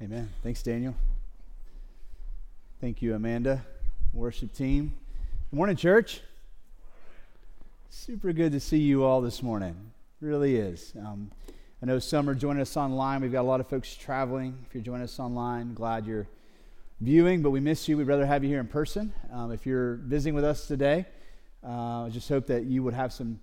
Amen. Thanks, Daniel. Thank you, Amanda, worship team. Good morning, church. Super good to see you all this morning. Really is. Um, I know some are joining us online. We've got a lot of folks traveling. If you're joining us online, glad you're viewing, but we miss you. We'd rather have you here in person. Um, if you're visiting with us today, uh, I just hope that you would have some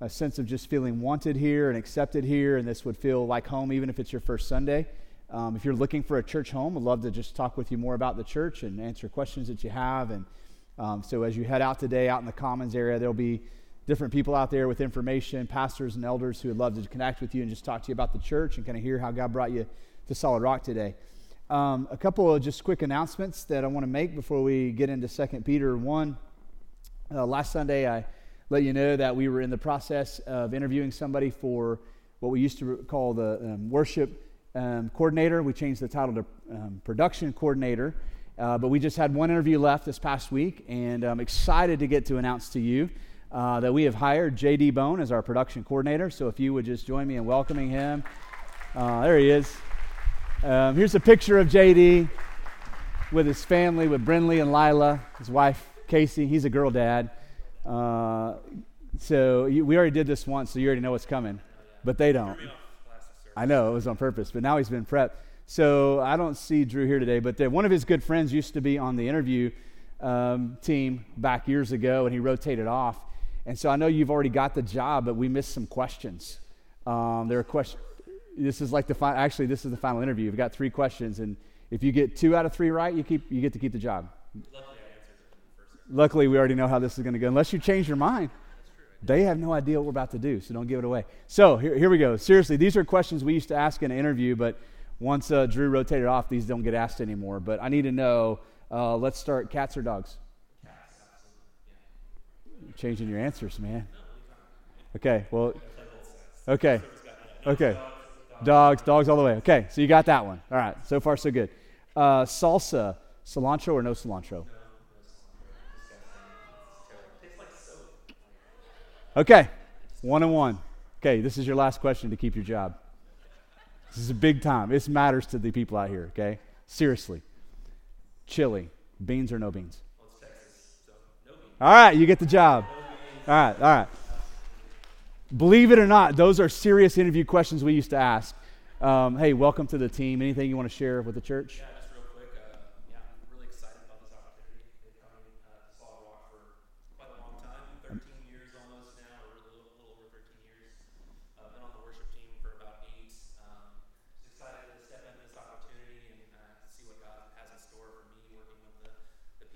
a sense of just feeling wanted here and accepted here, and this would feel like home, even if it's your first Sunday. Um, if you're looking for a church home, I'd love to just talk with you more about the church and answer questions that you have. And um, so as you head out today, out in the Commons area, there'll be different people out there with information, pastors and elders who would love to connect with you and just talk to you about the church and kind of hear how God brought you to Solid Rock today. Um, a couple of just quick announcements that I want to make before we get into Second Peter. One, uh, last Sunday I let you know that we were in the process of interviewing somebody for what we used to call the um, worship um, coordinator. We changed the title to um, production coordinator. Uh, but we just had one interview left this past week, and I'm excited to get to announce to you uh, that we have hired J.D. Bone as our production coordinator. So if you would just join me in welcoming him. Uh, there he is. Um, here's a picture of J.D. with his family, with Brinley and Lila, his wife Casey. He's a girl dad. Uh, so you, we already did this once, so you already know what's coming, but they don't. I know it was on purpose, but now he's been prepped. So I don't see Drew here today, but one of his good friends used to be on the interview um, team back years ago, and he rotated off. And so I know you've already got the job, but we missed some questions. Um, there are questions. This is like the final. Actually, this is the final interview. You've got three questions, and if you get two out of three right, you keep you get to keep the job. Luckily, Luckily we already know how this is going to go. Unless you change your mind. They have no idea what we're about to do, so don't give it away. So here, here we go. Seriously, these are questions we used to ask in an interview, but once uh, Drew rotated off, these don't get asked anymore. But I need to know uh, let's start cats or dogs? You're changing your answers, man. Okay, well, okay, okay. Dogs, dogs all the way. Okay, so you got that one. All right, so far so good. Uh, salsa, cilantro or no cilantro? Okay, one and one. Okay, this is your last question to keep your job. This is a big time. This matters to the people out here, okay? Seriously. Chili, beans or no beans? Well, Texas, so no beans. All right, you get the job. all right, all right. Believe it or not, those are serious interview questions we used to ask. Um, hey, welcome to the team. Anything you want to share with the church? Yeah.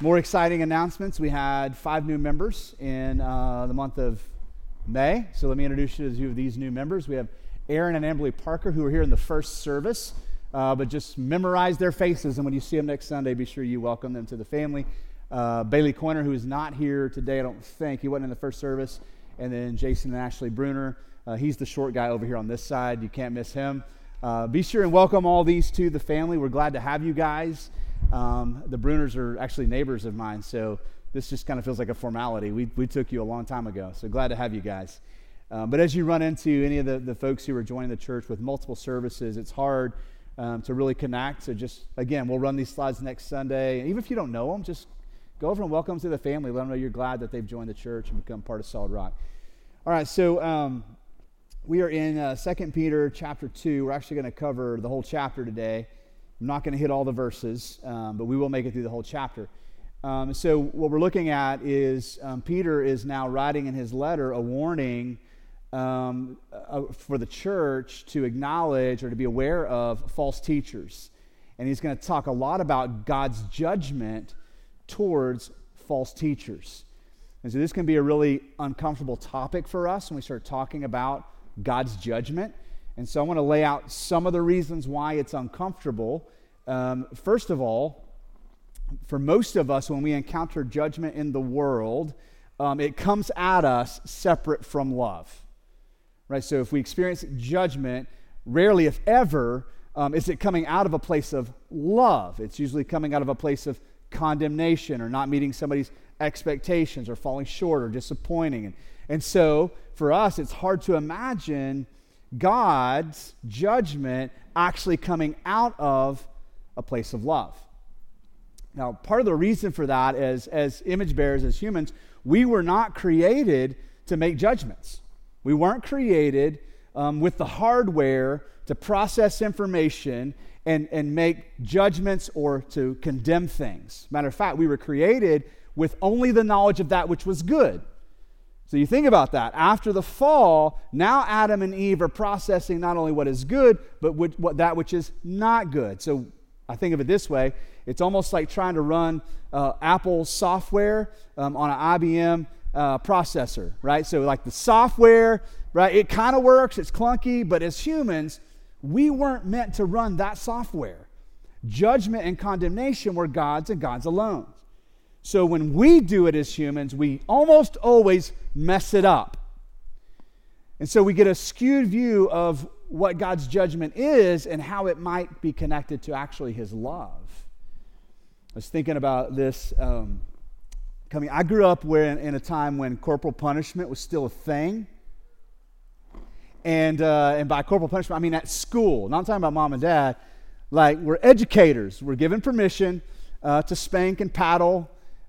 more exciting announcements. We had five new members in uh, the month of May. So let me introduce you to these new members. We have Aaron and Emily Parker, who are here in the first service. Uh, but just memorize their faces, and when you see them next Sunday, be sure you welcome them to the family. Uh, Bailey Coiner, who is not here today, I don't think. He wasn't in the first service. And then Jason and Ashley Bruner. Uh, he's the short guy over here on this side. You can't miss him. Uh, be sure and welcome all these to the family. We're glad to have you guys. Um, the Bruners are actually neighbors of mine, so this just kind of feels like a formality. We, we took you a long time ago, so glad to have you guys. Um, but as you run into any of the, the folks who are joining the church with multiple services, it's hard um, to really connect. So just, again, we'll run these slides next Sunday. And Even if you don't know them, just go over and welcome to the family. Let them know you're glad that they've joined the church and become part of Solid Rock. All right, so um, we are in uh, 2 Peter chapter 2. We're actually going to cover the whole chapter today. I'm not going to hit all the verses, um, but we will make it through the whole chapter. Um, so, what we're looking at is um, Peter is now writing in his letter a warning um, uh, for the church to acknowledge or to be aware of false teachers. And he's going to talk a lot about God's judgment towards false teachers. And so this can be a really uncomfortable topic for us when we start talking about God's judgment. And so I want to lay out some of the reasons why it's uncomfortable. Um, first of all, for most of us, when we encounter judgment in the world, um, it comes at us separate from love. Right? So if we experience judgment, rarely, if ever, um, is it coming out of a place of love. It's usually coming out of a place of condemnation or not meeting somebody's expectations or falling short or disappointing. And, and so for us, it's hard to imagine God's judgment actually coming out of a place of love. Now, part of the reason for that is as image bearers, as humans, we were not created to make judgments. We weren't created um, with the hardware to process information and, and make judgments or to condemn things. Matter of fact, we were created with only the knowledge of that which was good. So you think about that. After the fall, now Adam and Eve are processing not only what is good, but what, that which is not good. So I think of it this way it's almost like trying to run uh, Apple software um, on an IBM uh, processor, right? So, like the software, right, it kind of works, it's clunky, but as humans, we weren't meant to run that software. Judgment and condemnation were God's and God's alone. So when we do it as humans, we almost always mess it up. And so we get a skewed view of what God's judgment is and how it might be connected to actually his love. I was thinking about this um, coming. I grew up where in, in, a time when corporal punishment was still a thing. And, uh, and by corporal punishment, I mean at school. Not talking about mom and dad. Like, we're educators. We're given permission uh, to spank and paddle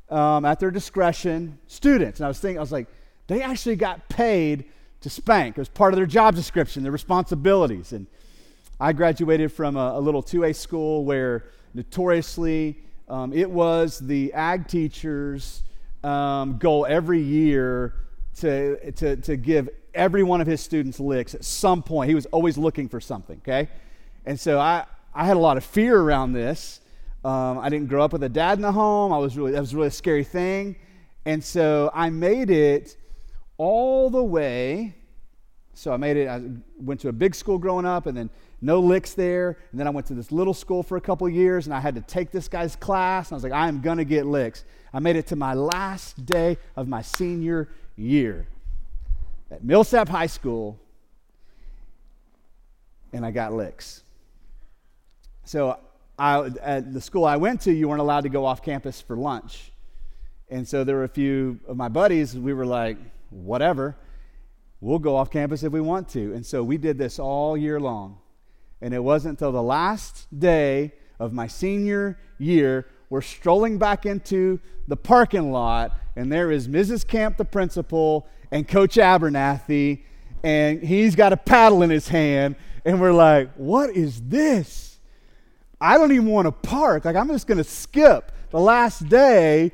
um, at their discretion students. And I was thinking, I was like, they actually got paid to spank. It was part of their job description, their responsibilities. And I graduated from a, a little 2A school where notoriously um, it was the ag teacher's um, goal every year to, to, to give every one of his students licks at some point. He was always looking for something, okay? And so I, I had a lot of fear around this. Um, I didn't grow up with a dad in the home. I was really that was really a scary thing, and so I made it all the way. So I made it. I went to a big school growing up, and then no licks there. And then I went to this little school for a couple years, and I had to take this guy's class. And I was like, I am gonna get licks. I made it to my last day of my senior year at Millsap High School, and I got licks. So I, at the school I went to, you weren't allowed to go off campus for lunch. And so there were a few of my buddies, we were like, whatever, we'll go off campus if we want to. And so we did this all year long. And it wasn't until the last day of my senior year, we're strolling back into the parking lot, and there is Mrs. Camp, the principal, and Coach Abernathy, and he's got a paddle in his hand. And we're like, what is this? I don't even want to park. Like, I'm just going to skip the last day.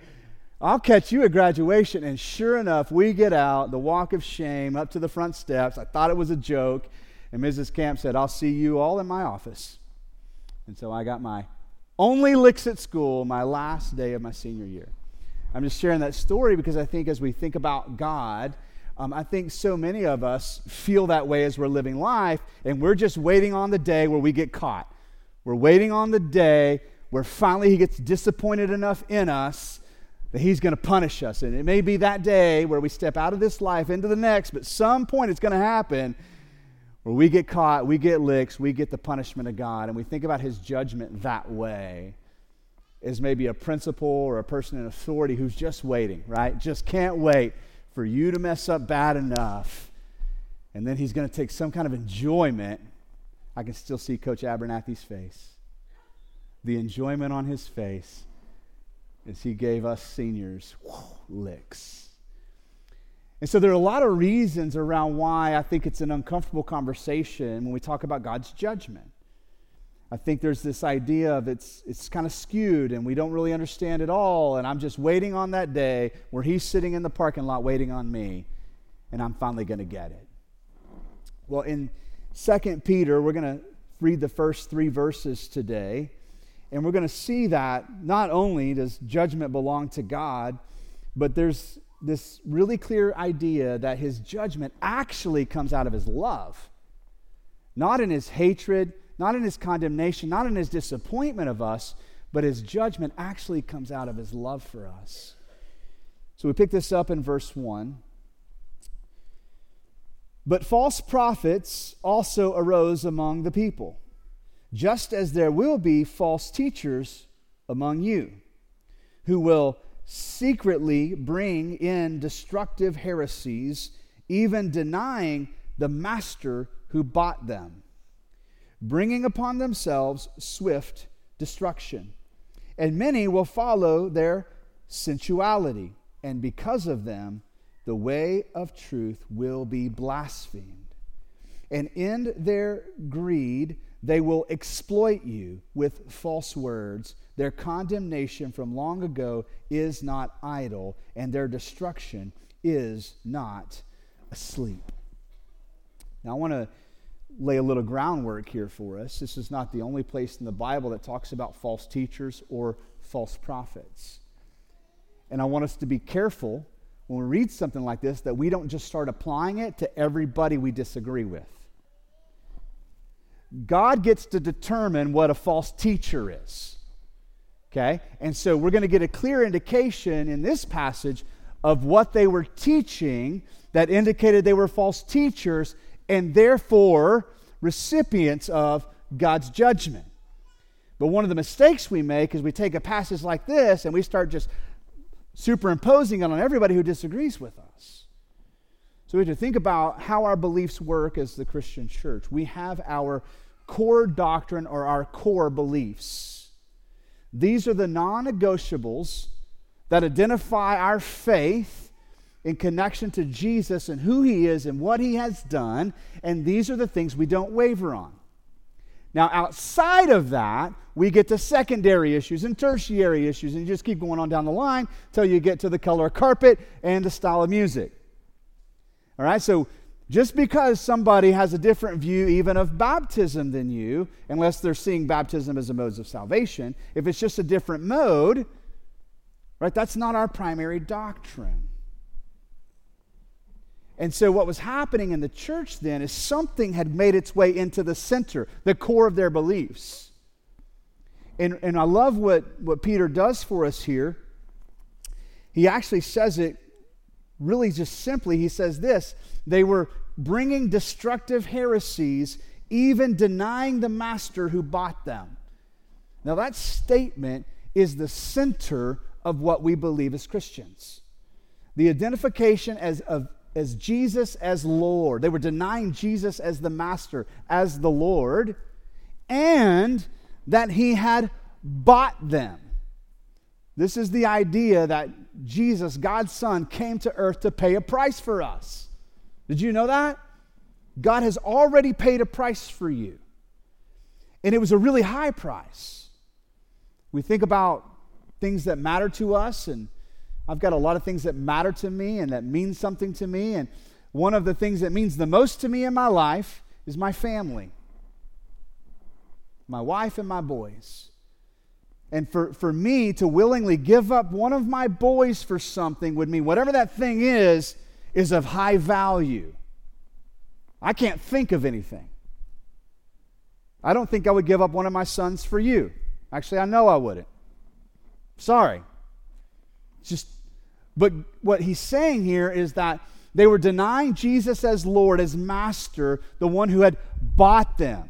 I'll catch you at graduation. And sure enough, we get out, the walk of shame up to the front steps. I thought it was a joke. And Mrs. Camp said, I'll see you all in my office. And so I got my only licks at school my last day of my senior year. I'm just sharing that story because I think as we think about God, um, I think so many of us feel that way as we're living life, and we're just waiting on the day where we get caught. We're waiting on the day where finally he gets disappointed enough in us that he's going to punish us. And it may be that day where we step out of this life into the next, but some point it's going to happen where we get caught, we get licks, we get the punishment of God, and we think about his judgment that way as maybe a principal or a person in authority who's just waiting, right? Just can't wait for you to mess up bad enough. And then he's going to take some kind of enjoyment I can still see Coach Abernathy's face. The enjoyment on his face as he gave us seniors licks. And so there are a lot of reasons around why I think it's an uncomfortable conversation when we talk about God's judgment. I think there's this idea of it's, it's kind of skewed and we don't really understand it all. And I'm just waiting on that day where he's sitting in the parking lot waiting on me and I'm finally going to get it. Well, in Second Peter, we're going to read the first three verses today. And we're going to see that not only does judgment belong to God, but there's this really clear idea that his judgment actually comes out of his love, not in his hatred, not in his condemnation, not in his disappointment of us, but his judgment actually comes out of his love for us. So we pick this up in verse 1. But false prophets also arose among the people, just as there will be false teachers among you, who will secretly bring in destructive heresies, even denying the master who bought them, bringing upon themselves swift destruction. And many will follow their sensuality, and because of them, the way of truth will be blasphemed. And in their greed, they will exploit you with false words. Their condemnation from long ago is not idle, and their destruction is not asleep. Now, I want to lay a little groundwork here for us. This is not the only place in the Bible that talks about false teachers or false prophets. And I want us to be careful when we read something like this that we don't just start applying it to everybody we disagree with. God gets to determine what a false teacher is. Okay? And so we're going to get a clear indication in this passage of what they were teaching that indicated they were false teachers and therefore recipients of God's judgment. But one of the mistakes we make is we take a passage like this and we start just superimposing it on everybody who disagrees with us. So we have to think about how our beliefs work as the Christian church. We have our core doctrine or our core beliefs. These are the non negotiables that identify our faith in connection to Jesus and who he is and what he has done, and these are the things we don't waver on. Now, outside of that, we get to secondary issues and tertiary issues, and you just keep going on down the line until you get to the color of carpet and the style of music. All right, so just because somebody has a different view even of baptism than you, unless they're seeing baptism as a mode of salvation, if it's just a different mode, right, that's not our primary doctrine. And so, what was happening in the church then is something had made its way into the center, the core of their beliefs. And, and I love what, what Peter does for us here. He actually says it really just simply. He says this they were bringing destructive heresies, even denying the master who bought them. Now, that statement is the center of what we believe as Christians. The identification as, of as Jesus as Lord. They were denying Jesus as the master, as the Lord, and that he had bought them. This is the idea that Jesus, God's Son, came to earth to pay a price for us. Did you know that? God has already paid a price for you. And it was a really high price. We think about things that matter to us and I've got a lot of things that matter to me and that mean something to me. And one of the things that means the most to me in my life is my family my wife and my boys. And for, for me to willingly give up one of my boys for something would mean whatever that thing is, is of high value. I can't think of anything. I don't think I would give up one of my sons for you. Actually, I know I wouldn't. Sorry. Just, but what he's saying here is that they were denying Jesus as Lord, as Master, the one who had bought them.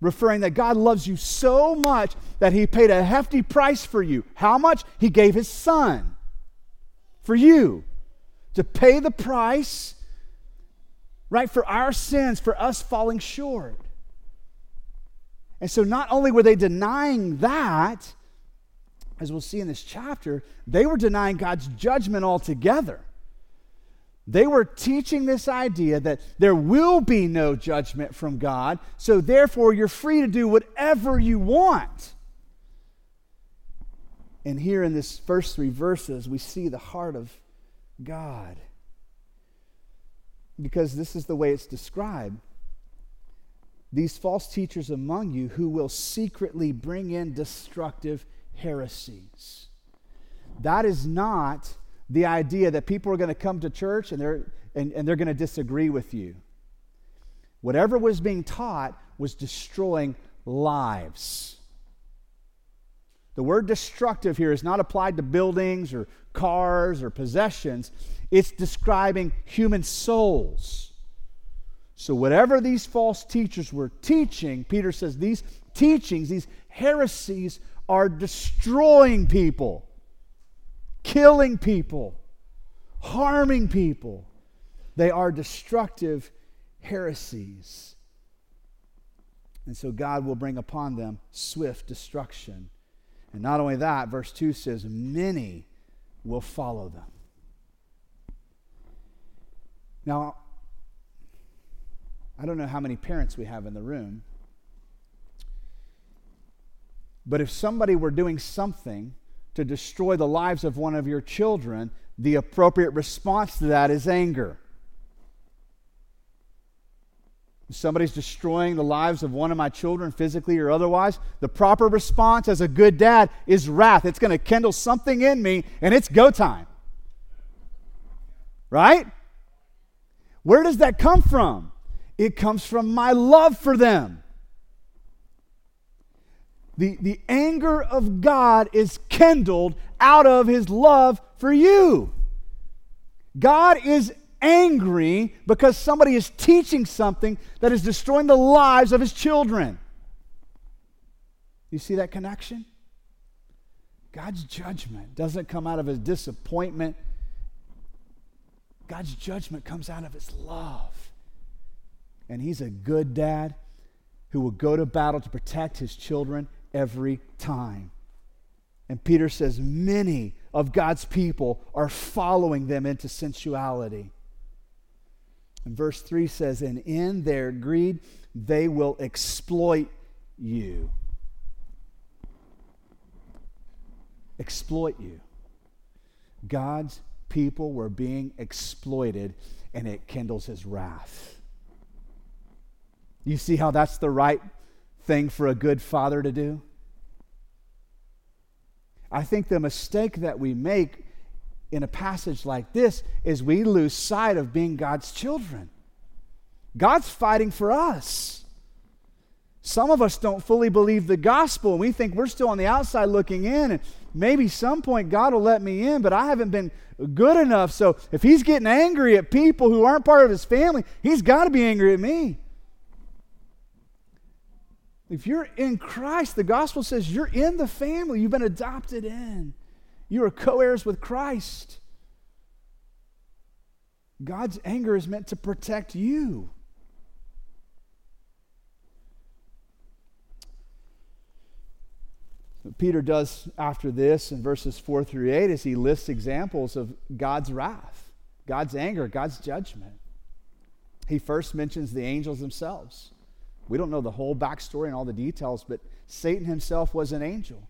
Referring that God loves you so much that he paid a hefty price for you. How much? He gave his son for you to pay the price, right, for our sins, for us falling short. And so not only were they denying that, as we'll see in this chapter, they were denying God's judgment altogether. They were teaching this idea that there will be no judgment from God, so therefore you're free to do whatever you want. And here in this first three verses, we see the heart of God. Because this is the way it's described. These false teachers among you who will secretly bring in destructive heresies. That is not the idea that people are going to come to church and they're, and, and they're going to disagree with you. Whatever was being taught was destroying lives. The word destructive here is not applied to buildings or cars or possessions, it's describing human souls. So, whatever these false teachers were teaching, Peter says these teachings, these heresies, are destroying people, killing people, harming people. They are destructive heresies. And so God will bring upon them swift destruction. And not only that, verse 2 says, many will follow them. Now, I don't know how many parents we have in the room, but if somebody were doing something to destroy the lives of one of your children, the appropriate response to that is anger. If somebody's destroying the lives of one of my children, physically or otherwise, the proper response as a good dad is wrath. It's going to kindle something in me, and it's go time. Right? Where does that come from? It comes from my love for them. The, the anger of God is kindled out of his love for you. God is angry because somebody is teaching something that is destroying the lives of his children. You see that connection? God's judgment doesn't come out of his disappointment. God's judgment comes out of his love. And he's a good dad who will go to battle to protect his children every time. And Peter says, many of God's people are following them into sensuality. And verse 3 says, And in their greed, they will exploit you. Exploit you. God's people were being exploited, and it kindles his wrath. You see how that's the right thing for a good father to do? I think the mistake that we make in a passage like this is we lose sight of being God's children. God's fighting for us. Some of us don't fully believe the gospel and we think we're still on the outside looking in and maybe some point God will let me in, but I haven't been good enough. So if he's getting angry at people who aren't part of his family, he's got to be angry at me. If you're in Christ, the gospel says you're in the family, you've been adopted in. You are co heirs with Christ. God's anger is meant to protect you. What Peter does after this in verses 4 through 8 is he lists examples of God's wrath, God's anger, God's judgment. He first mentions the angels themselves. We don't know the whole backstory and all the details, but Satan himself was an angel.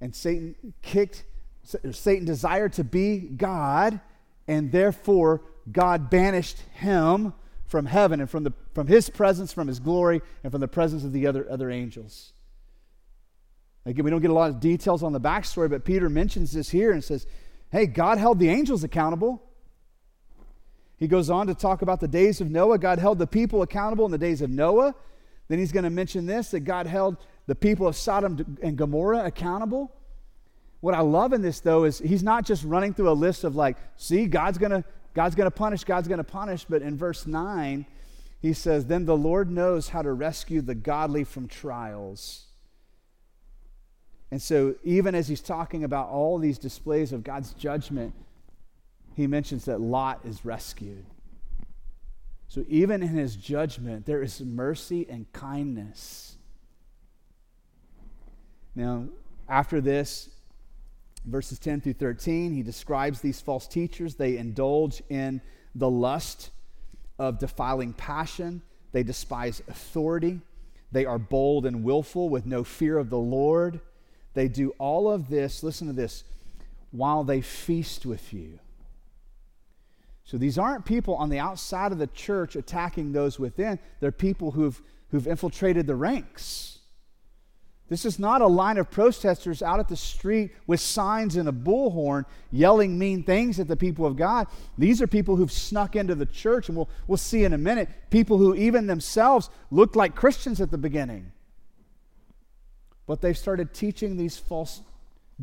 And Satan kicked, Satan desired to be God, and therefore God banished him from heaven and from, the, from his presence, from his glory, and from the presence of the other, other angels. Again, we don't get a lot of details on the backstory, but Peter mentions this here and says, hey, God held the angels accountable. He goes on to talk about the days of Noah. God held the people accountable in the days of Noah. Then he's going to mention this that God held the people of Sodom and Gomorrah accountable. What I love in this though is he's not just running through a list of like, see, God's gonna God's gonna punish, God's gonna punish, but in verse 9, he says, Then the Lord knows how to rescue the godly from trials. And so, even as he's talking about all these displays of God's judgment, he mentions that Lot is rescued. So, even in his judgment, there is mercy and kindness. Now, after this, verses 10 through 13, he describes these false teachers. They indulge in the lust of defiling passion, they despise authority, they are bold and willful with no fear of the Lord. They do all of this, listen to this, while they feast with you. So these aren't people on the outside of the church attacking those within. They're people who've, who've infiltrated the ranks. This is not a line of protesters out at the street with signs and a bullhorn yelling mean things at the people of God. These are people who've snuck into the church, and we'll, we'll see in a minute people who even themselves looked like Christians at the beginning. But they've started teaching these false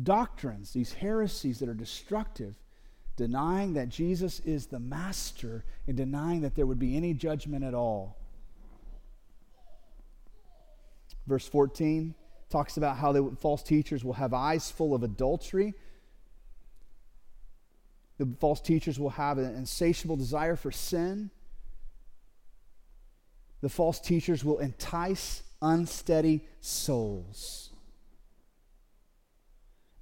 doctrines, these heresies that are destructive, denying that Jesus is the master and denying that there would be any judgment at all. Verse 14 talks about how the false teachers will have eyes full of adultery. The false teachers will have an insatiable desire for sin. The false teachers will entice unsteady souls.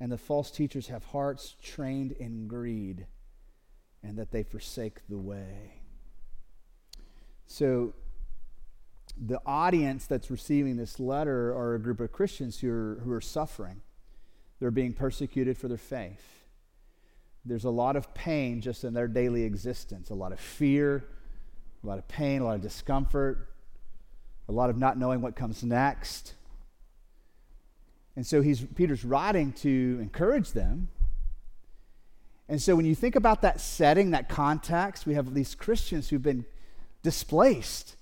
And the false teachers have hearts trained in greed and that they forsake the way. So, the audience that's receiving this letter are a group of Christians who are, who are suffering. They're being persecuted for their faith. There's a lot of pain just in their daily existence, a lot of fear, a lot of pain, a lot of discomfort, a lot of not knowing what comes next. And so he's, Peter's writing to encourage them. And so when you think about that setting, that context, we have these Christians who've been displaced.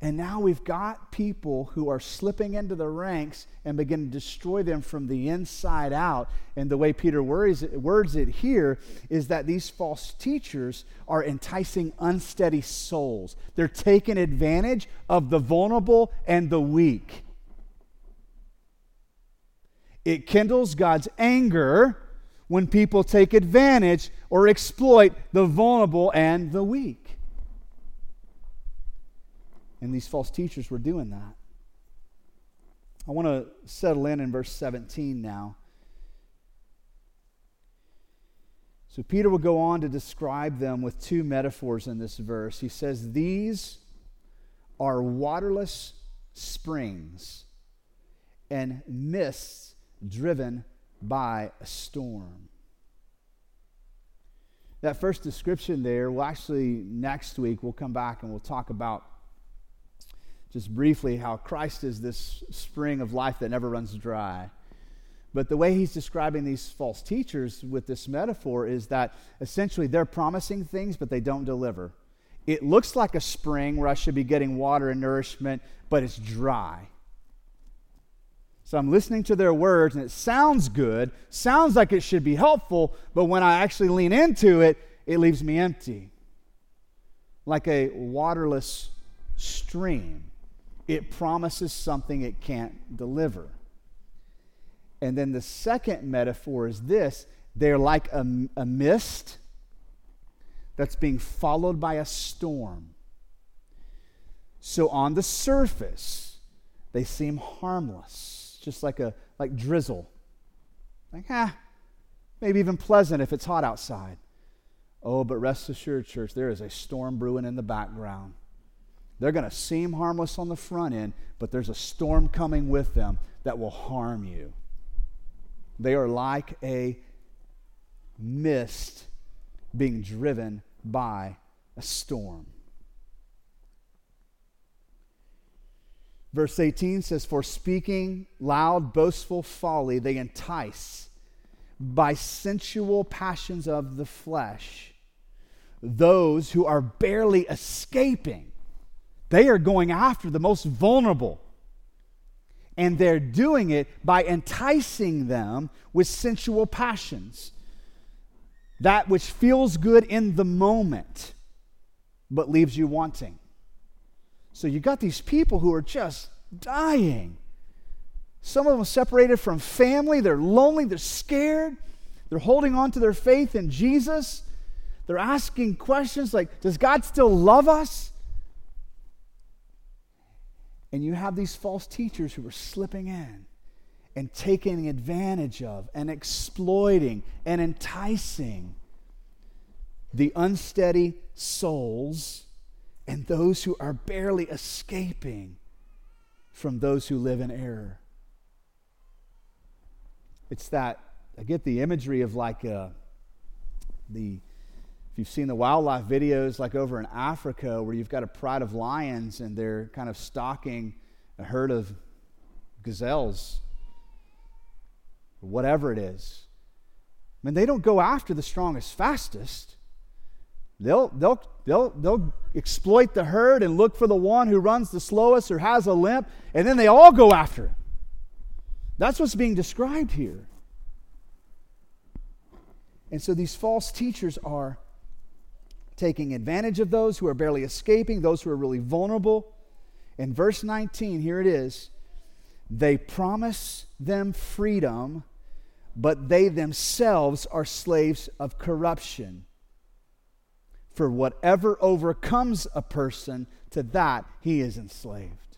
And now we've got people who are slipping into the ranks and begin to destroy them from the inside out. And the way Peter words it, words it here is that these false teachers are enticing unsteady souls. They're taking advantage of the vulnerable and the weak. It kindles God's anger when people take advantage or exploit the vulnerable and the weak. And these false teachers were doing that. I want to settle in in verse 17 now. So Peter will go on to describe them with two metaphors in this verse. He says, These are waterless springs and mists driven by a storm. That first description there, well, actually, next week we'll come back and we'll talk about just briefly how Christ is this spring of life that never runs dry. But the way he's describing these false teachers with this metaphor is that essentially they're promising things, but they don't deliver. It looks like a spring where I should be getting water and nourishment, but it's dry. So I'm listening to their words, and it sounds good, sounds like it should be helpful, but when I actually lean into it, it leaves me empty. Like a waterless stream, it promises something it can't deliver. And then the second metaphor is this they're like a, a mist that's being followed by a storm. So on the surface, they seem harmless just like a like drizzle. Like, ah, maybe even pleasant if it's hot outside. Oh, but rest assured, church, there is a storm brewing in the background. They're going to seem harmless on the front end, but there's a storm coming with them that will harm you. They are like a mist being driven by a storm. Verse 18 says, For speaking loud, boastful folly, they entice by sensual passions of the flesh those who are barely escaping. They are going after the most vulnerable. And they're doing it by enticing them with sensual passions. That which feels good in the moment, but leaves you wanting. So you got these people who are just dying. Some of them separated from family. They're lonely. They're scared. They're holding on to their faith in Jesus. They're asking questions like Does God still love us? And you have these false teachers who are slipping in and taking advantage of and exploiting and enticing the unsteady souls and those who are barely escaping from those who live in error. It's that, I get the imagery of like uh, the, if you've seen the wildlife videos, like over in Africa, where you've got a pride of lions and they're kind of stalking a herd of gazelles, or whatever it is. I mean, they don't go after the strongest, fastest. They'll, they'll, they'll, they'll exploit the herd and look for the one who runs the slowest or has a limp, and then they all go after him. That's what's being described here. And so these false teachers are taking advantage of those who are barely escaping, those who are really vulnerable. In verse 19, here it is they promise them freedom, but they themselves are slaves of corruption. For whatever overcomes a person, to that he is enslaved.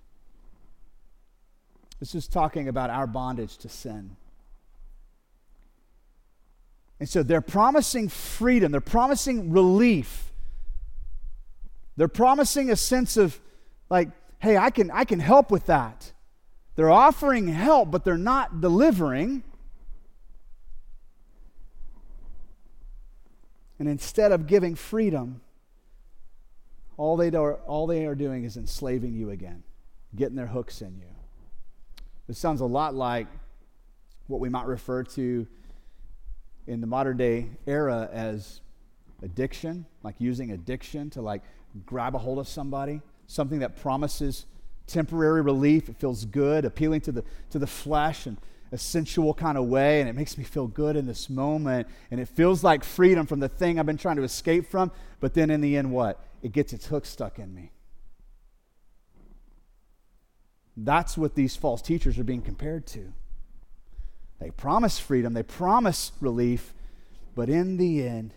This is talking about our bondage to sin. And so they're promising freedom, they're promising relief. They're promising a sense of like, hey, I can I can help with that. They're offering help, but they're not delivering. And instead of giving freedom, all they, do, all they are doing is enslaving you again, getting their hooks in you. This sounds a lot like what we might refer to in the modern day era as addiction, like using addiction to like grab a hold of somebody, something that promises temporary relief. It feels good, appealing to the to the flesh and a sensual kind of way, and it makes me feel good in this moment. And it feels like freedom from the thing I've been trying to escape from. But then in the end, what? It gets its hook stuck in me. That's what these false teachers are being compared to. They promise freedom, they promise relief, but in the end,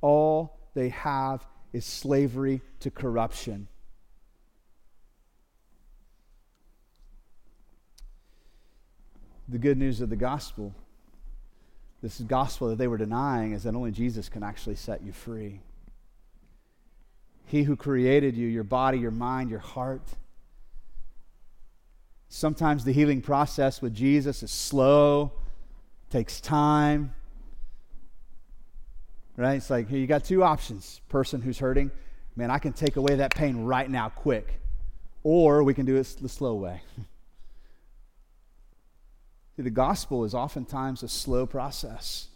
all they have is slavery to corruption. The good news of the gospel, this gospel that they were denying, is that only Jesus can actually set you free. He who created you, your body, your mind, your heart, Sometimes the healing process with Jesus is slow, takes time. Right? It's like, here, you got two options. Person who's hurting, man, I can take away that pain right now, quick. Or we can do it the slow way. The gospel is oftentimes a slow process,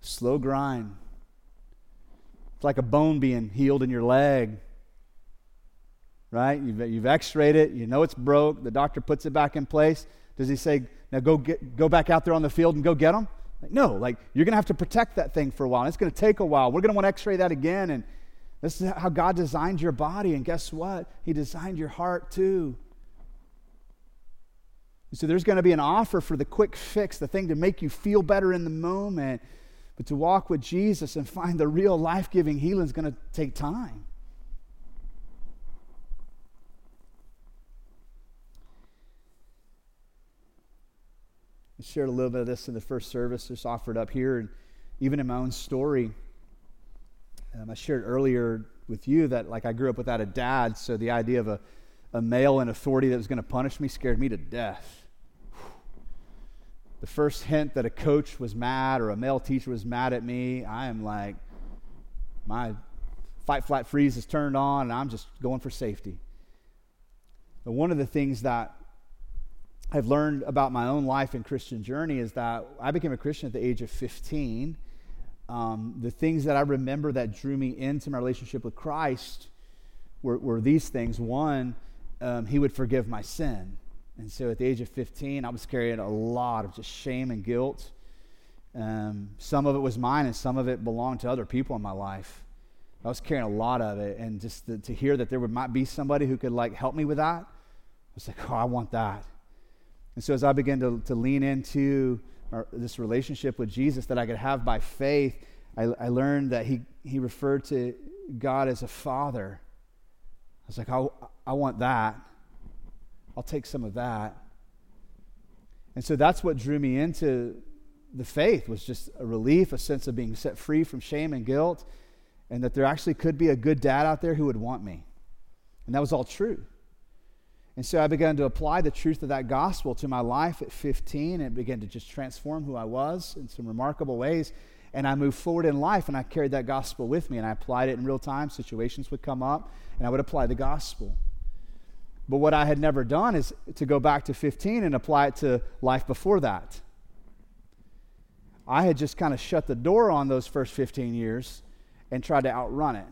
slow grind. It's like a bone being healed in your leg right? You've, you've x-rayed it. You know it's broke. The doctor puts it back in place. Does he say, now go, get, go back out there on the field and go get them? Like, no, like you're going to have to protect that thing for a while. It's going to take a while. We're going to want to x-ray that again. And this is how God designed your body. And guess what? He designed your heart too. So there's going to be an offer for the quick fix, the thing to make you feel better in the moment. But to walk with Jesus and find the real life giving healing is going to take time. I shared a little bit of this in the first service, just offered up here, and even in my own story. Um, I shared earlier with you that, like, I grew up without a dad, so the idea of a, a male in authority that was going to punish me scared me to death. The first hint that a coach was mad or a male teacher was mad at me, I am like, my fight, flight, freeze is turned on, and I'm just going for safety. But one of the things that I've learned about my own life and Christian journey is that I became a Christian at the age of 15. Um, the things that I remember that drew me into my relationship with Christ were, were these things. One, um, He would forgive my sin. And so at the age of 15, I was carrying a lot of just shame and guilt. Um, some of it was mine, and some of it belonged to other people in my life. I was carrying a lot of it, and just to, to hear that there would, might be somebody who could like help me with that, I was like, oh, I want that. And so as I began to, to lean into our, this relationship with Jesus that I could have by faith, I, I learned that he, he referred to God as a father. I was like, I, I want that. I'll take some of that. And so that's what drew me into the faith was just a relief, a sense of being set free from shame and guilt, and that there actually could be a good dad out there who would want me. And that was all true. And so I began to apply the truth of that gospel to my life at 15, and it began to just transform who I was in some remarkable ways. And I moved forward in life, and I carried that gospel with me, and I applied it in real time. Situations would come up, and I would apply the gospel. But what I had never done is to go back to 15 and apply it to life before that. I had just kind of shut the door on those first 15 years and tried to outrun it.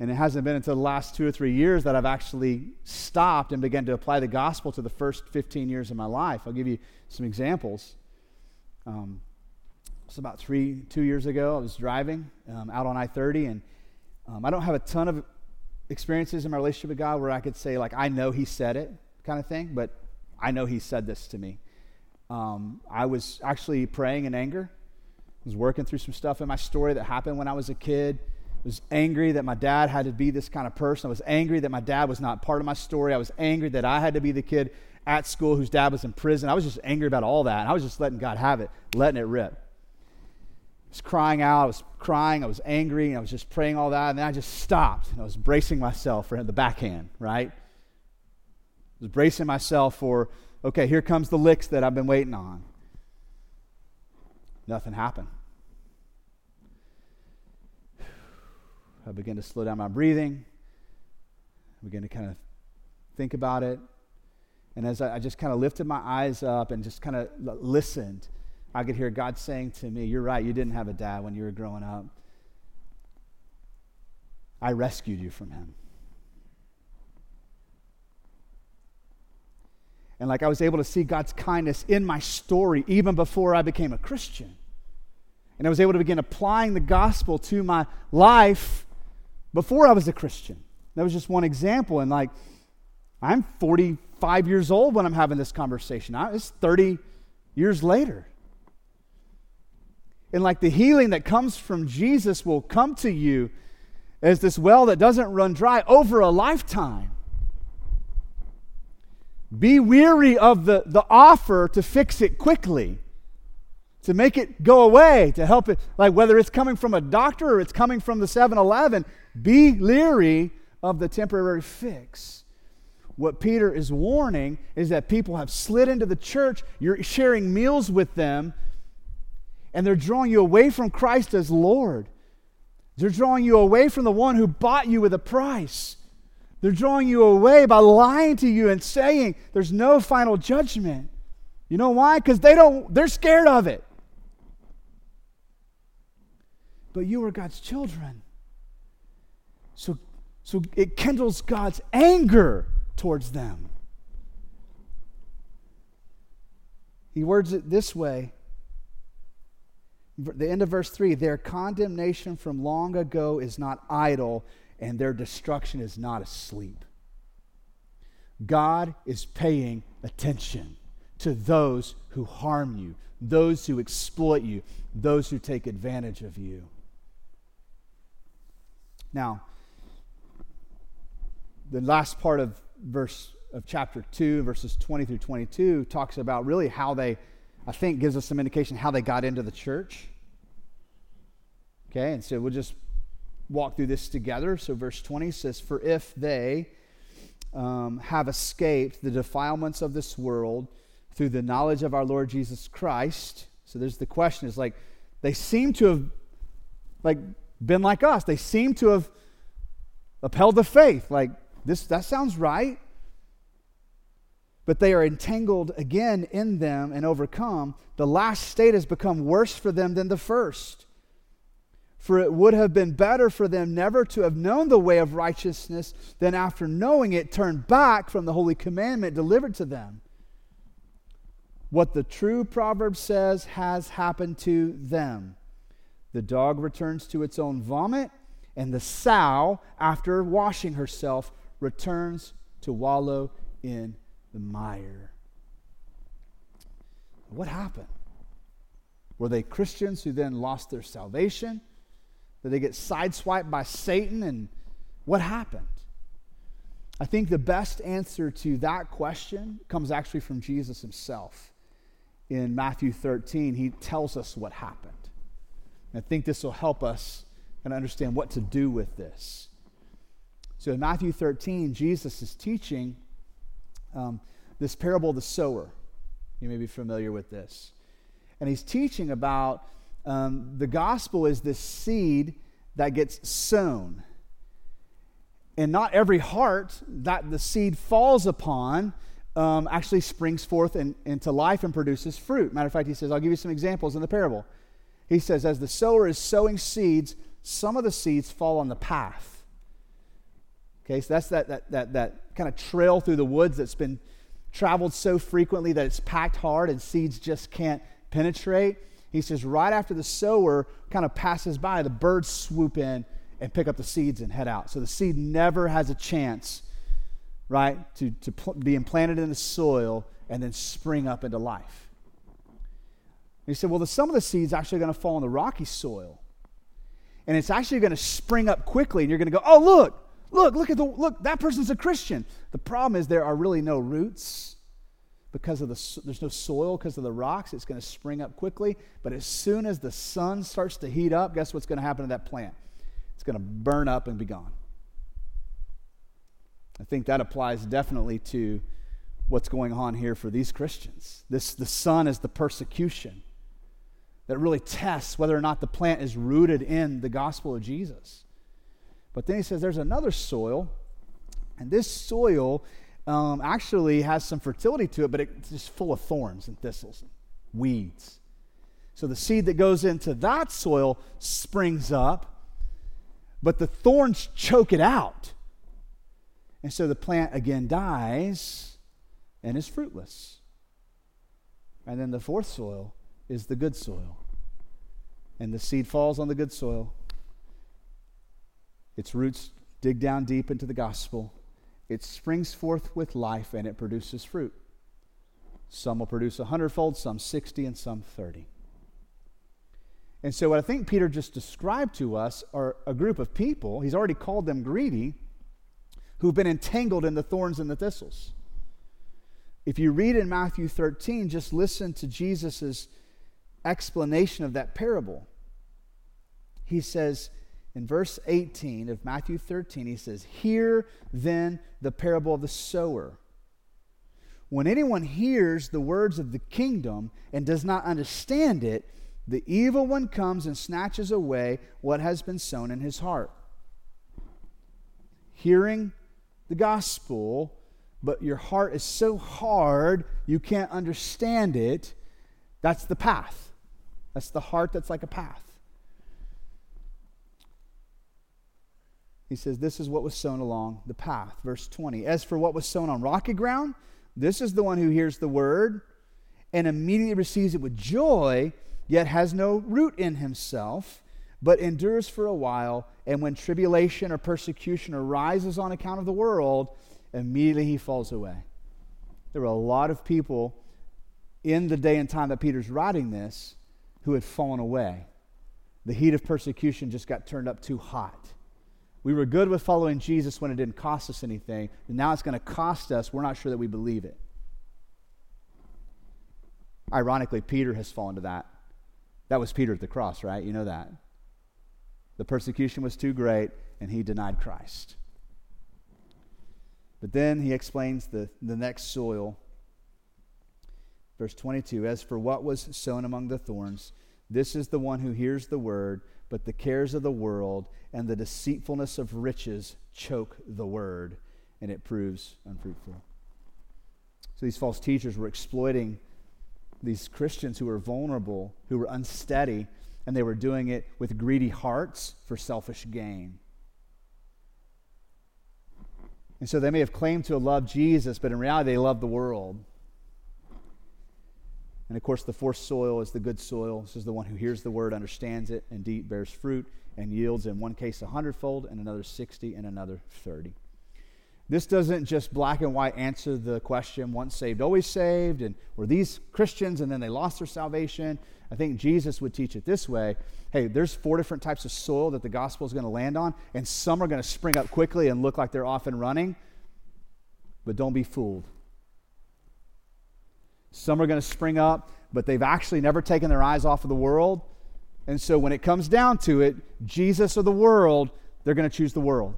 And it hasn't been until the last two or three years that I've actually stopped and began to apply the gospel to the first 15 years of my life. I'll give you some examples. Um, it's about three, two years ago. I was driving um, out on I 30, and um, I don't have a ton of experiences in my relationship with God where I could say, like, I know He said it kind of thing, but I know He said this to me. Um, I was actually praying in anger. I was working through some stuff in my story that happened when I was a kid I was angry that my dad had to be this kind of person. I was angry that my dad was not part of my story. I was angry that I had to be the kid at school whose dad was in prison. I was just angry about all that. I was just letting God have it, letting it rip. Crying out. I was crying. I was angry. And I was just praying all that. And then I just stopped. And I was bracing myself for the backhand, right? I was bracing myself for, okay, here comes the licks that I've been waiting on. Nothing happened. I began to slow down my breathing. I began to kind of think about it. And as I, I just kind of lifted my eyes up and just kind of listened, I could hear God saying to me, You're right, you didn't have a dad when you were growing up. I rescued you from him. And like I was able to see God's kindness in my story even before I became a Christian. And I was able to begin applying the gospel to my life before I was a Christian. That was just one example. And like, I'm 45 years old when I'm having this conversation. It's 30 years later. And like the healing that comes from Jesus will come to you as this well that doesn't run dry over a lifetime. Be weary of the, the offer to fix it quickly to make it go away, to help it, like whether it's coming from a doctor or it's coming from the 7 Eleven, be leery of the temporary fix. What Peter is warning is that people have slid into the church, you're sharing meals with them, and they're drawing you away from Christ as Lord. They're drawing you away from the one who bought you with a price. They're drawing you away by lying to you and saying there's no final judgment. You know why? Because they don't, they're scared of it but you are God's children. So, so it kindles God's anger towards them. He words it this way. The end of verse 3 their condemnation from long ago is not idle, and their destruction is not asleep. God is paying attention to those who harm you, those who exploit you, those who take advantage of you. Now, the last part of verse of chapter 2 verses 20 through 22 talks about really how they i think gives us some indication how they got into the church okay and so we'll just walk through this together so verse 20 says for if they um, have escaped the defilements of this world through the knowledge of our lord jesus christ so there's the question is like they seem to have like been like us. They seem to have upheld the faith. Like, this, that sounds right. But they are entangled again in them and overcome. The last state has become worse for them than the first. For it would have been better for them never to have known the way of righteousness than after knowing it turn back from the holy commandment delivered to them. What the true proverb says has happened to them. The dog returns to its own vomit, and the sow, after washing herself, returns to wallow in the mire. What happened? Were they Christians who then lost their salvation? Did they get sideswiped by Satan? And what happened? I think the best answer to that question comes actually from Jesus himself. In Matthew 13, he tells us what happened. I think this will help us and understand what to do with this. So in Matthew 13, Jesus is teaching um, this parable of the sower. You may be familiar with this. And he's teaching about um, the gospel is this seed that gets sown. And not every heart that the seed falls upon um, actually springs forth in, into life and produces fruit. Matter of fact, he says, I'll give you some examples in the parable. He says, as the sower is sowing seeds, some of the seeds fall on the path. Okay, so that's that, that, that, that kind of trail through the woods that's been traveled so frequently that it's packed hard and seeds just can't penetrate. He says, right after the sower kind of passes by, the birds swoop in and pick up the seeds and head out. So the seed never has a chance, right, to, to pl- be implanted in the soil and then spring up into life. And he said, well, the, some of the seeds actually going to fall in the rocky soil. And it's actually going to spring up quickly, and you're going to go, oh, look, look, look at the, look, that person's a Christian. The problem is there are really no roots because of the, there's no soil because of the rocks. It's going to spring up quickly. But as soon as the sun starts to heat up, guess what's going to happen to that plant? It's going to burn up and be gone. I think that applies definitely to what's going on here for these Christians. This, the sun is the persecution that really tests whether or not the plant is rooted in the gospel of Jesus. But then he says there's another soil, and this soil um, actually has some fertility to it, but it's just full of thorns and thistles and weeds. So the seed that goes into that soil springs up, but the thorns choke it out. And so the plant again dies and is fruitless. And then the fourth soil is the good soil. And the seed falls on the good soil. Its roots dig down deep into the gospel. It springs forth with life and it produces fruit. Some will produce a hundredfold, some 60, and some 30. And so, what I think Peter just described to us are a group of people, he's already called them greedy, who've been entangled in the thorns and the thistles. If you read in Matthew 13, just listen to Jesus' explanation of that parable. He says in verse 18 of Matthew 13, he says, Hear then the parable of the sower. When anyone hears the words of the kingdom and does not understand it, the evil one comes and snatches away what has been sown in his heart. Hearing the gospel, but your heart is so hard you can't understand it, that's the path. That's the heart that's like a path. He says, This is what was sown along the path. Verse 20. As for what was sown on rocky ground, this is the one who hears the word and immediately receives it with joy, yet has no root in himself, but endures for a while. And when tribulation or persecution arises on account of the world, immediately he falls away. There were a lot of people in the day and time that Peter's writing this who had fallen away. The heat of persecution just got turned up too hot. We were good with following Jesus when it didn't cost us anything, and now it's going to cost us. We're not sure that we believe it. Ironically, Peter has fallen to that. That was Peter at the cross, right? You know that. The persecution was too great, and he denied Christ. But then he explains the, the next soil Verse 22 As for what was sown among the thorns, this is the one who hears the word, but the cares of the world and the deceitfulness of riches choke the word, and it proves unfruitful. So these false teachers were exploiting these Christians who were vulnerable, who were unsteady, and they were doing it with greedy hearts for selfish gain. And so they may have claimed to loved Jesus, but in reality, they loved the world. And of course, the fourth soil is the good soil. This is the one who hears the word, understands it, and bears fruit and yields in one case a hundredfold, and another 60, and another 30. This doesn't just black and white answer the question once saved, always saved, and were these Christians and then they lost their salvation? I think Jesus would teach it this way hey, there's four different types of soil that the gospel is going to land on, and some are going to spring up quickly and look like they're off and running, but don't be fooled. Some are going to spring up, but they've actually never taken their eyes off of the world. And so when it comes down to it, Jesus or the world, they're going to choose the world.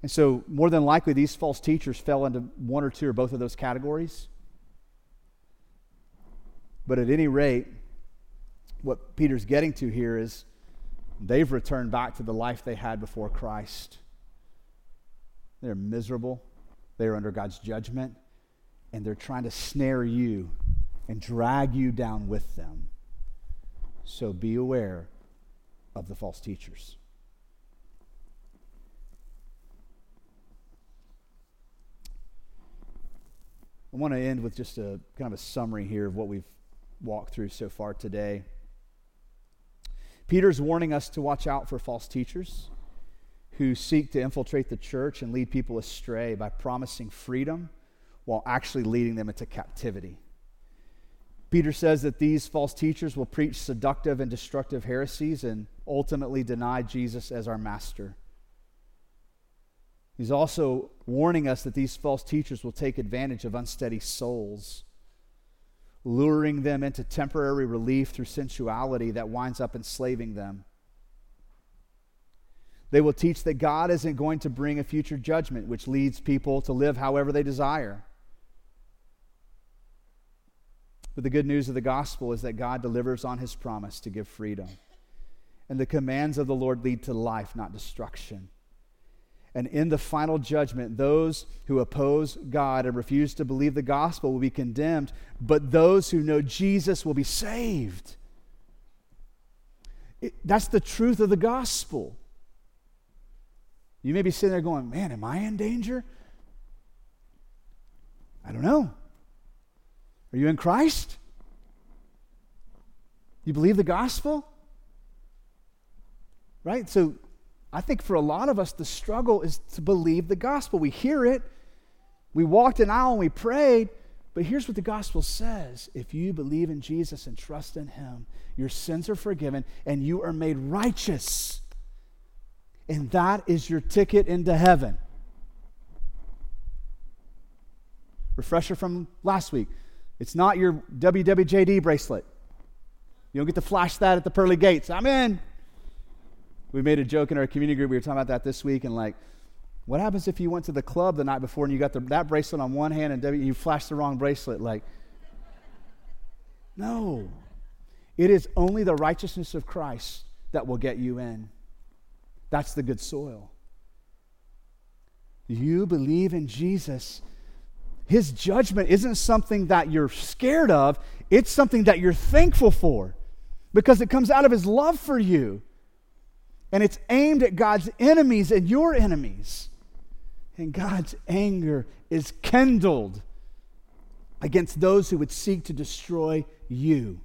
And so, more than likely, these false teachers fell into one or two or both of those categories. But at any rate, what Peter's getting to here is they've returned back to the life they had before Christ. They're miserable, they're under God's judgment and they're trying to snare you and drag you down with them. So be aware of the false teachers. I want to end with just a kind of a summary here of what we've walked through so far today. Peter's warning us to watch out for false teachers who seek to infiltrate the church and lead people astray by promising freedom while actually leading them into captivity. Peter says that these false teachers will preach seductive and destructive heresies and ultimately deny Jesus as our master. He's also warning us that these false teachers will take advantage of unsteady souls, luring them into temporary relief through sensuality that winds up enslaving them. They will teach that God isn't going to bring a future judgment, which leads people to live however they desire. But the good news of the gospel is that God delivers on his promise to give freedom. And the commands of the Lord lead to life, not destruction. And in the final judgment, those who oppose God and refuse to believe the gospel will be condemned, but those who know Jesus will be saved. It, that's the truth of the gospel. You may be sitting there going, Man, am I in danger? I don't know. Are you in Christ? You believe the gospel? Right? So I think for a lot of us, the struggle is to believe the gospel. We hear it, we walked an aisle and we prayed, but here's what the gospel says if you believe in Jesus and trust in him, your sins are forgiven and you are made righteous. And that is your ticket into heaven. Refresher from last week. It's not your WWJD bracelet. You don't get to flash that at the pearly gates. I'm in. We made a joke in our community group. We were talking about that this week, and like, what happens if you went to the club the night before and you got the, that bracelet on one hand and w, you flashed the wrong bracelet? Like, no. It is only the righteousness of Christ that will get you in. That's the good soil. You believe in Jesus. His judgment isn't something that you're scared of, it's something that you're thankful for because it comes out of His love for you. And it's aimed at God's enemies and your enemies. And God's anger is kindled against those who would seek to destroy you.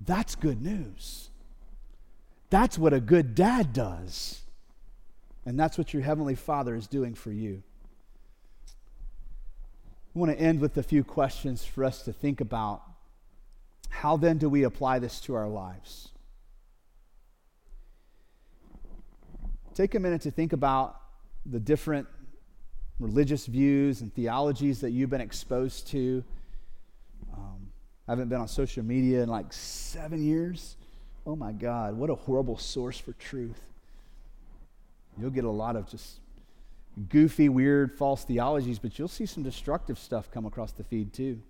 That's good news. That's what a good dad does. And that's what your Heavenly Father is doing for you. I want to end with a few questions for us to think about. How then do we apply this to our lives? take a minute to think about the different religious views and theologies that you've been exposed to. Um, I haven't been on social media in like seven years. Oh my God, what a horrible source for truth. You'll get a lot of just goofy, weird, false theologies, but you'll see some destructive stuff come across the feed too.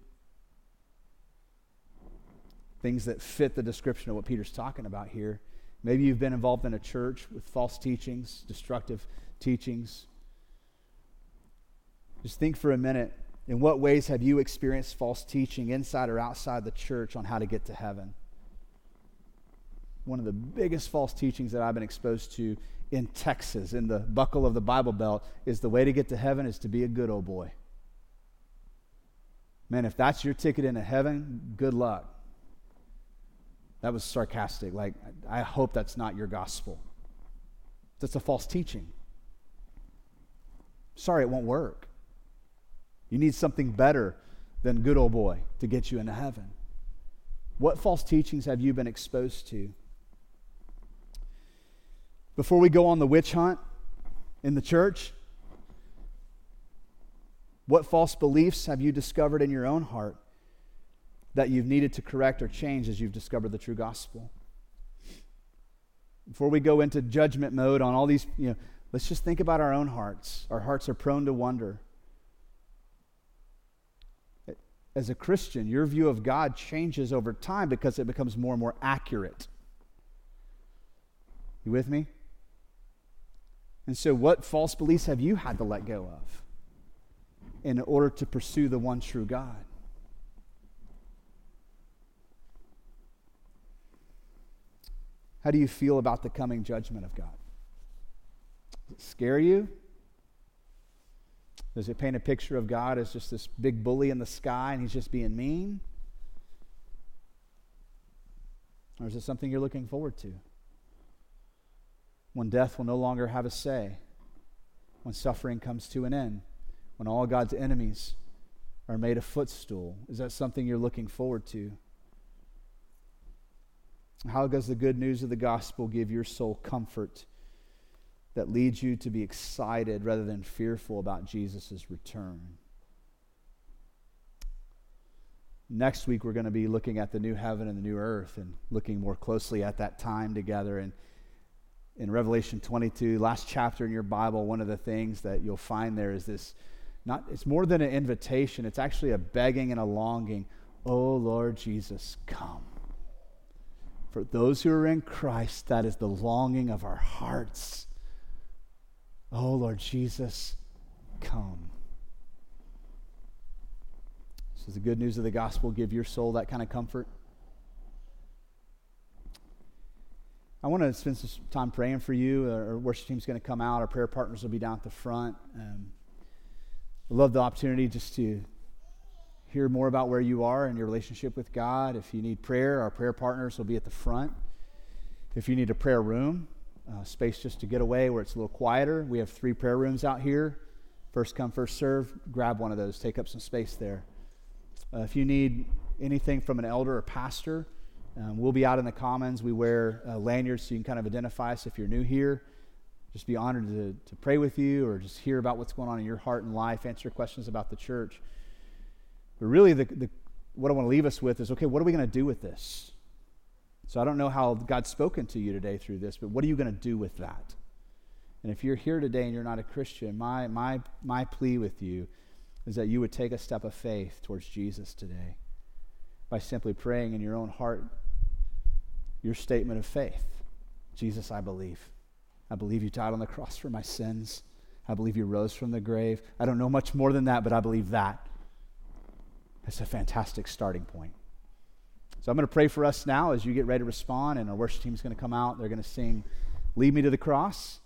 Things that fit the description of what Peter's talking about here. Maybe you've been involved in a church with false teachings, destructive teachings. Just think for a minute in what ways have you experienced false teaching inside or outside the church on how to get to heaven? One of the biggest false teachings that I've been exposed to in Texas, in the buckle of the Bible Belt, is the way to get to heaven is to be a good old boy. Man, if that's your ticket into heaven, good luck. That was sarcastic. Like, I hope that's not your gospel. That's a false teaching. Sorry, it won't work. You need something better than good old boy to get you into heaven. What false teachings have you been exposed to? Before we go on the witch hunt in the church, what false beliefs have you discovered in your own heart that you've needed to correct or change as you've discovered the true gospel. Before we go into judgment mode on all these, you know, let's just think about our own hearts. Our hearts are prone to wonder. As a Christian, your view of God changes over time because it becomes more and more accurate. You with me? And so, what false beliefs have you had to let go of in order to pursue the one true God? How do you feel about the coming judgment of God? Does it scare you? Does it paint a picture of God as just this big bully in the sky and he's just being mean? Or is it something you're looking forward to? When death will no longer have a say, when suffering comes to an end, when all God's enemies are made a footstool. Is that something you're looking forward to? How does the good news of the gospel give your soul comfort that leads you to be excited rather than fearful about Jesus' return? Next week, we're going to be looking at the new heaven and the new earth and looking more closely at that time together. And in Revelation 22, last chapter in your Bible, one of the things that you'll find there is this not, it's more than an invitation, it's actually a begging and a longing. Oh, Lord Jesus, come. For those who are in Christ, that is the longing of our hearts. Oh, Lord Jesus, come. So, the good news of the gospel give your soul that kind of comfort? I want to spend some time praying for you. Our worship team's going to come out. Our prayer partners will be down at the front. Um, I love the opportunity just to hear more about where you are and your relationship with God. If you need prayer, our prayer partners will be at the front. If you need a prayer room, uh, space just to get away where it's a little quieter, we have three prayer rooms out here. First come, first serve. Grab one of those, take up some space there. Uh, if you need anything from an elder or pastor, um, we'll be out in the commons. We wear uh, lanyards so you can kind of identify us if you're new here just be honored to, to pray with you or just hear about what's going on in your heart and life, answer questions about the church. But really, the, the, what I want to leave us with is okay, what are we going to do with this? So I don't know how God's spoken to you today through this, but what are you going to do with that? And if you're here today and you're not a Christian, my, my, my plea with you is that you would take a step of faith towards Jesus today by simply praying in your own heart your statement of faith Jesus, I believe. I believe you died on the cross for my sins. I believe you rose from the grave. I don't know much more than that, but I believe that. It's a fantastic starting point. So I'm going to pray for us now as you get ready to respond, and our worship team is going to come out. They're going to sing Lead Me to the Cross.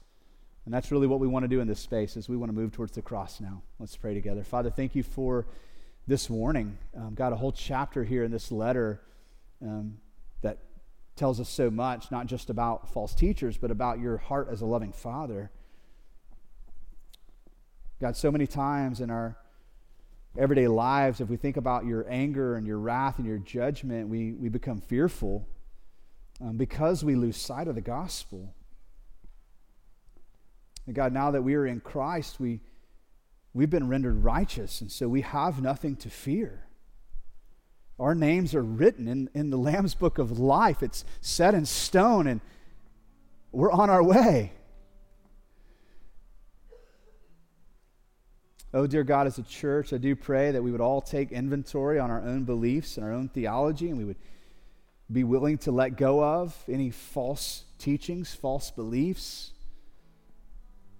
And that's really what we want to do in this space is we want to move towards the cross now. Let's pray together. Father, thank you for this warning. Um, got a whole chapter here in this letter um, that tells us so much, not just about false teachers, but about your heart as a loving father. God, so many times in our everyday lives, if we think about your anger and your wrath and your judgment, we, we become fearful um, because we lose sight of the gospel. And God, now that we are in Christ, we, we've been rendered righteous, and so we have nothing to fear. Our names are written in, in the Lamb's book of life. It's set in stone, and we're on our way. Oh, dear God, as a church, I do pray that we would all take inventory on our own beliefs and our own theology, and we would be willing to let go of any false teachings, false beliefs.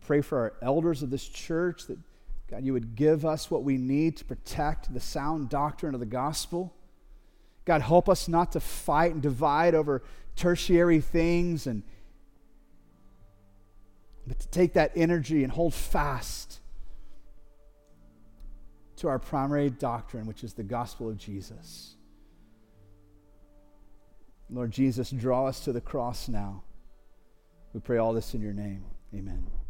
Pray for our elders of this church that, God, you would give us what we need to protect the sound doctrine of the gospel. God, help us not to fight and divide over tertiary things and but to take that energy and hold fast to our primary doctrine, which is the gospel of Jesus. Lord Jesus, draw us to the cross now. We pray all this in your name. Amen.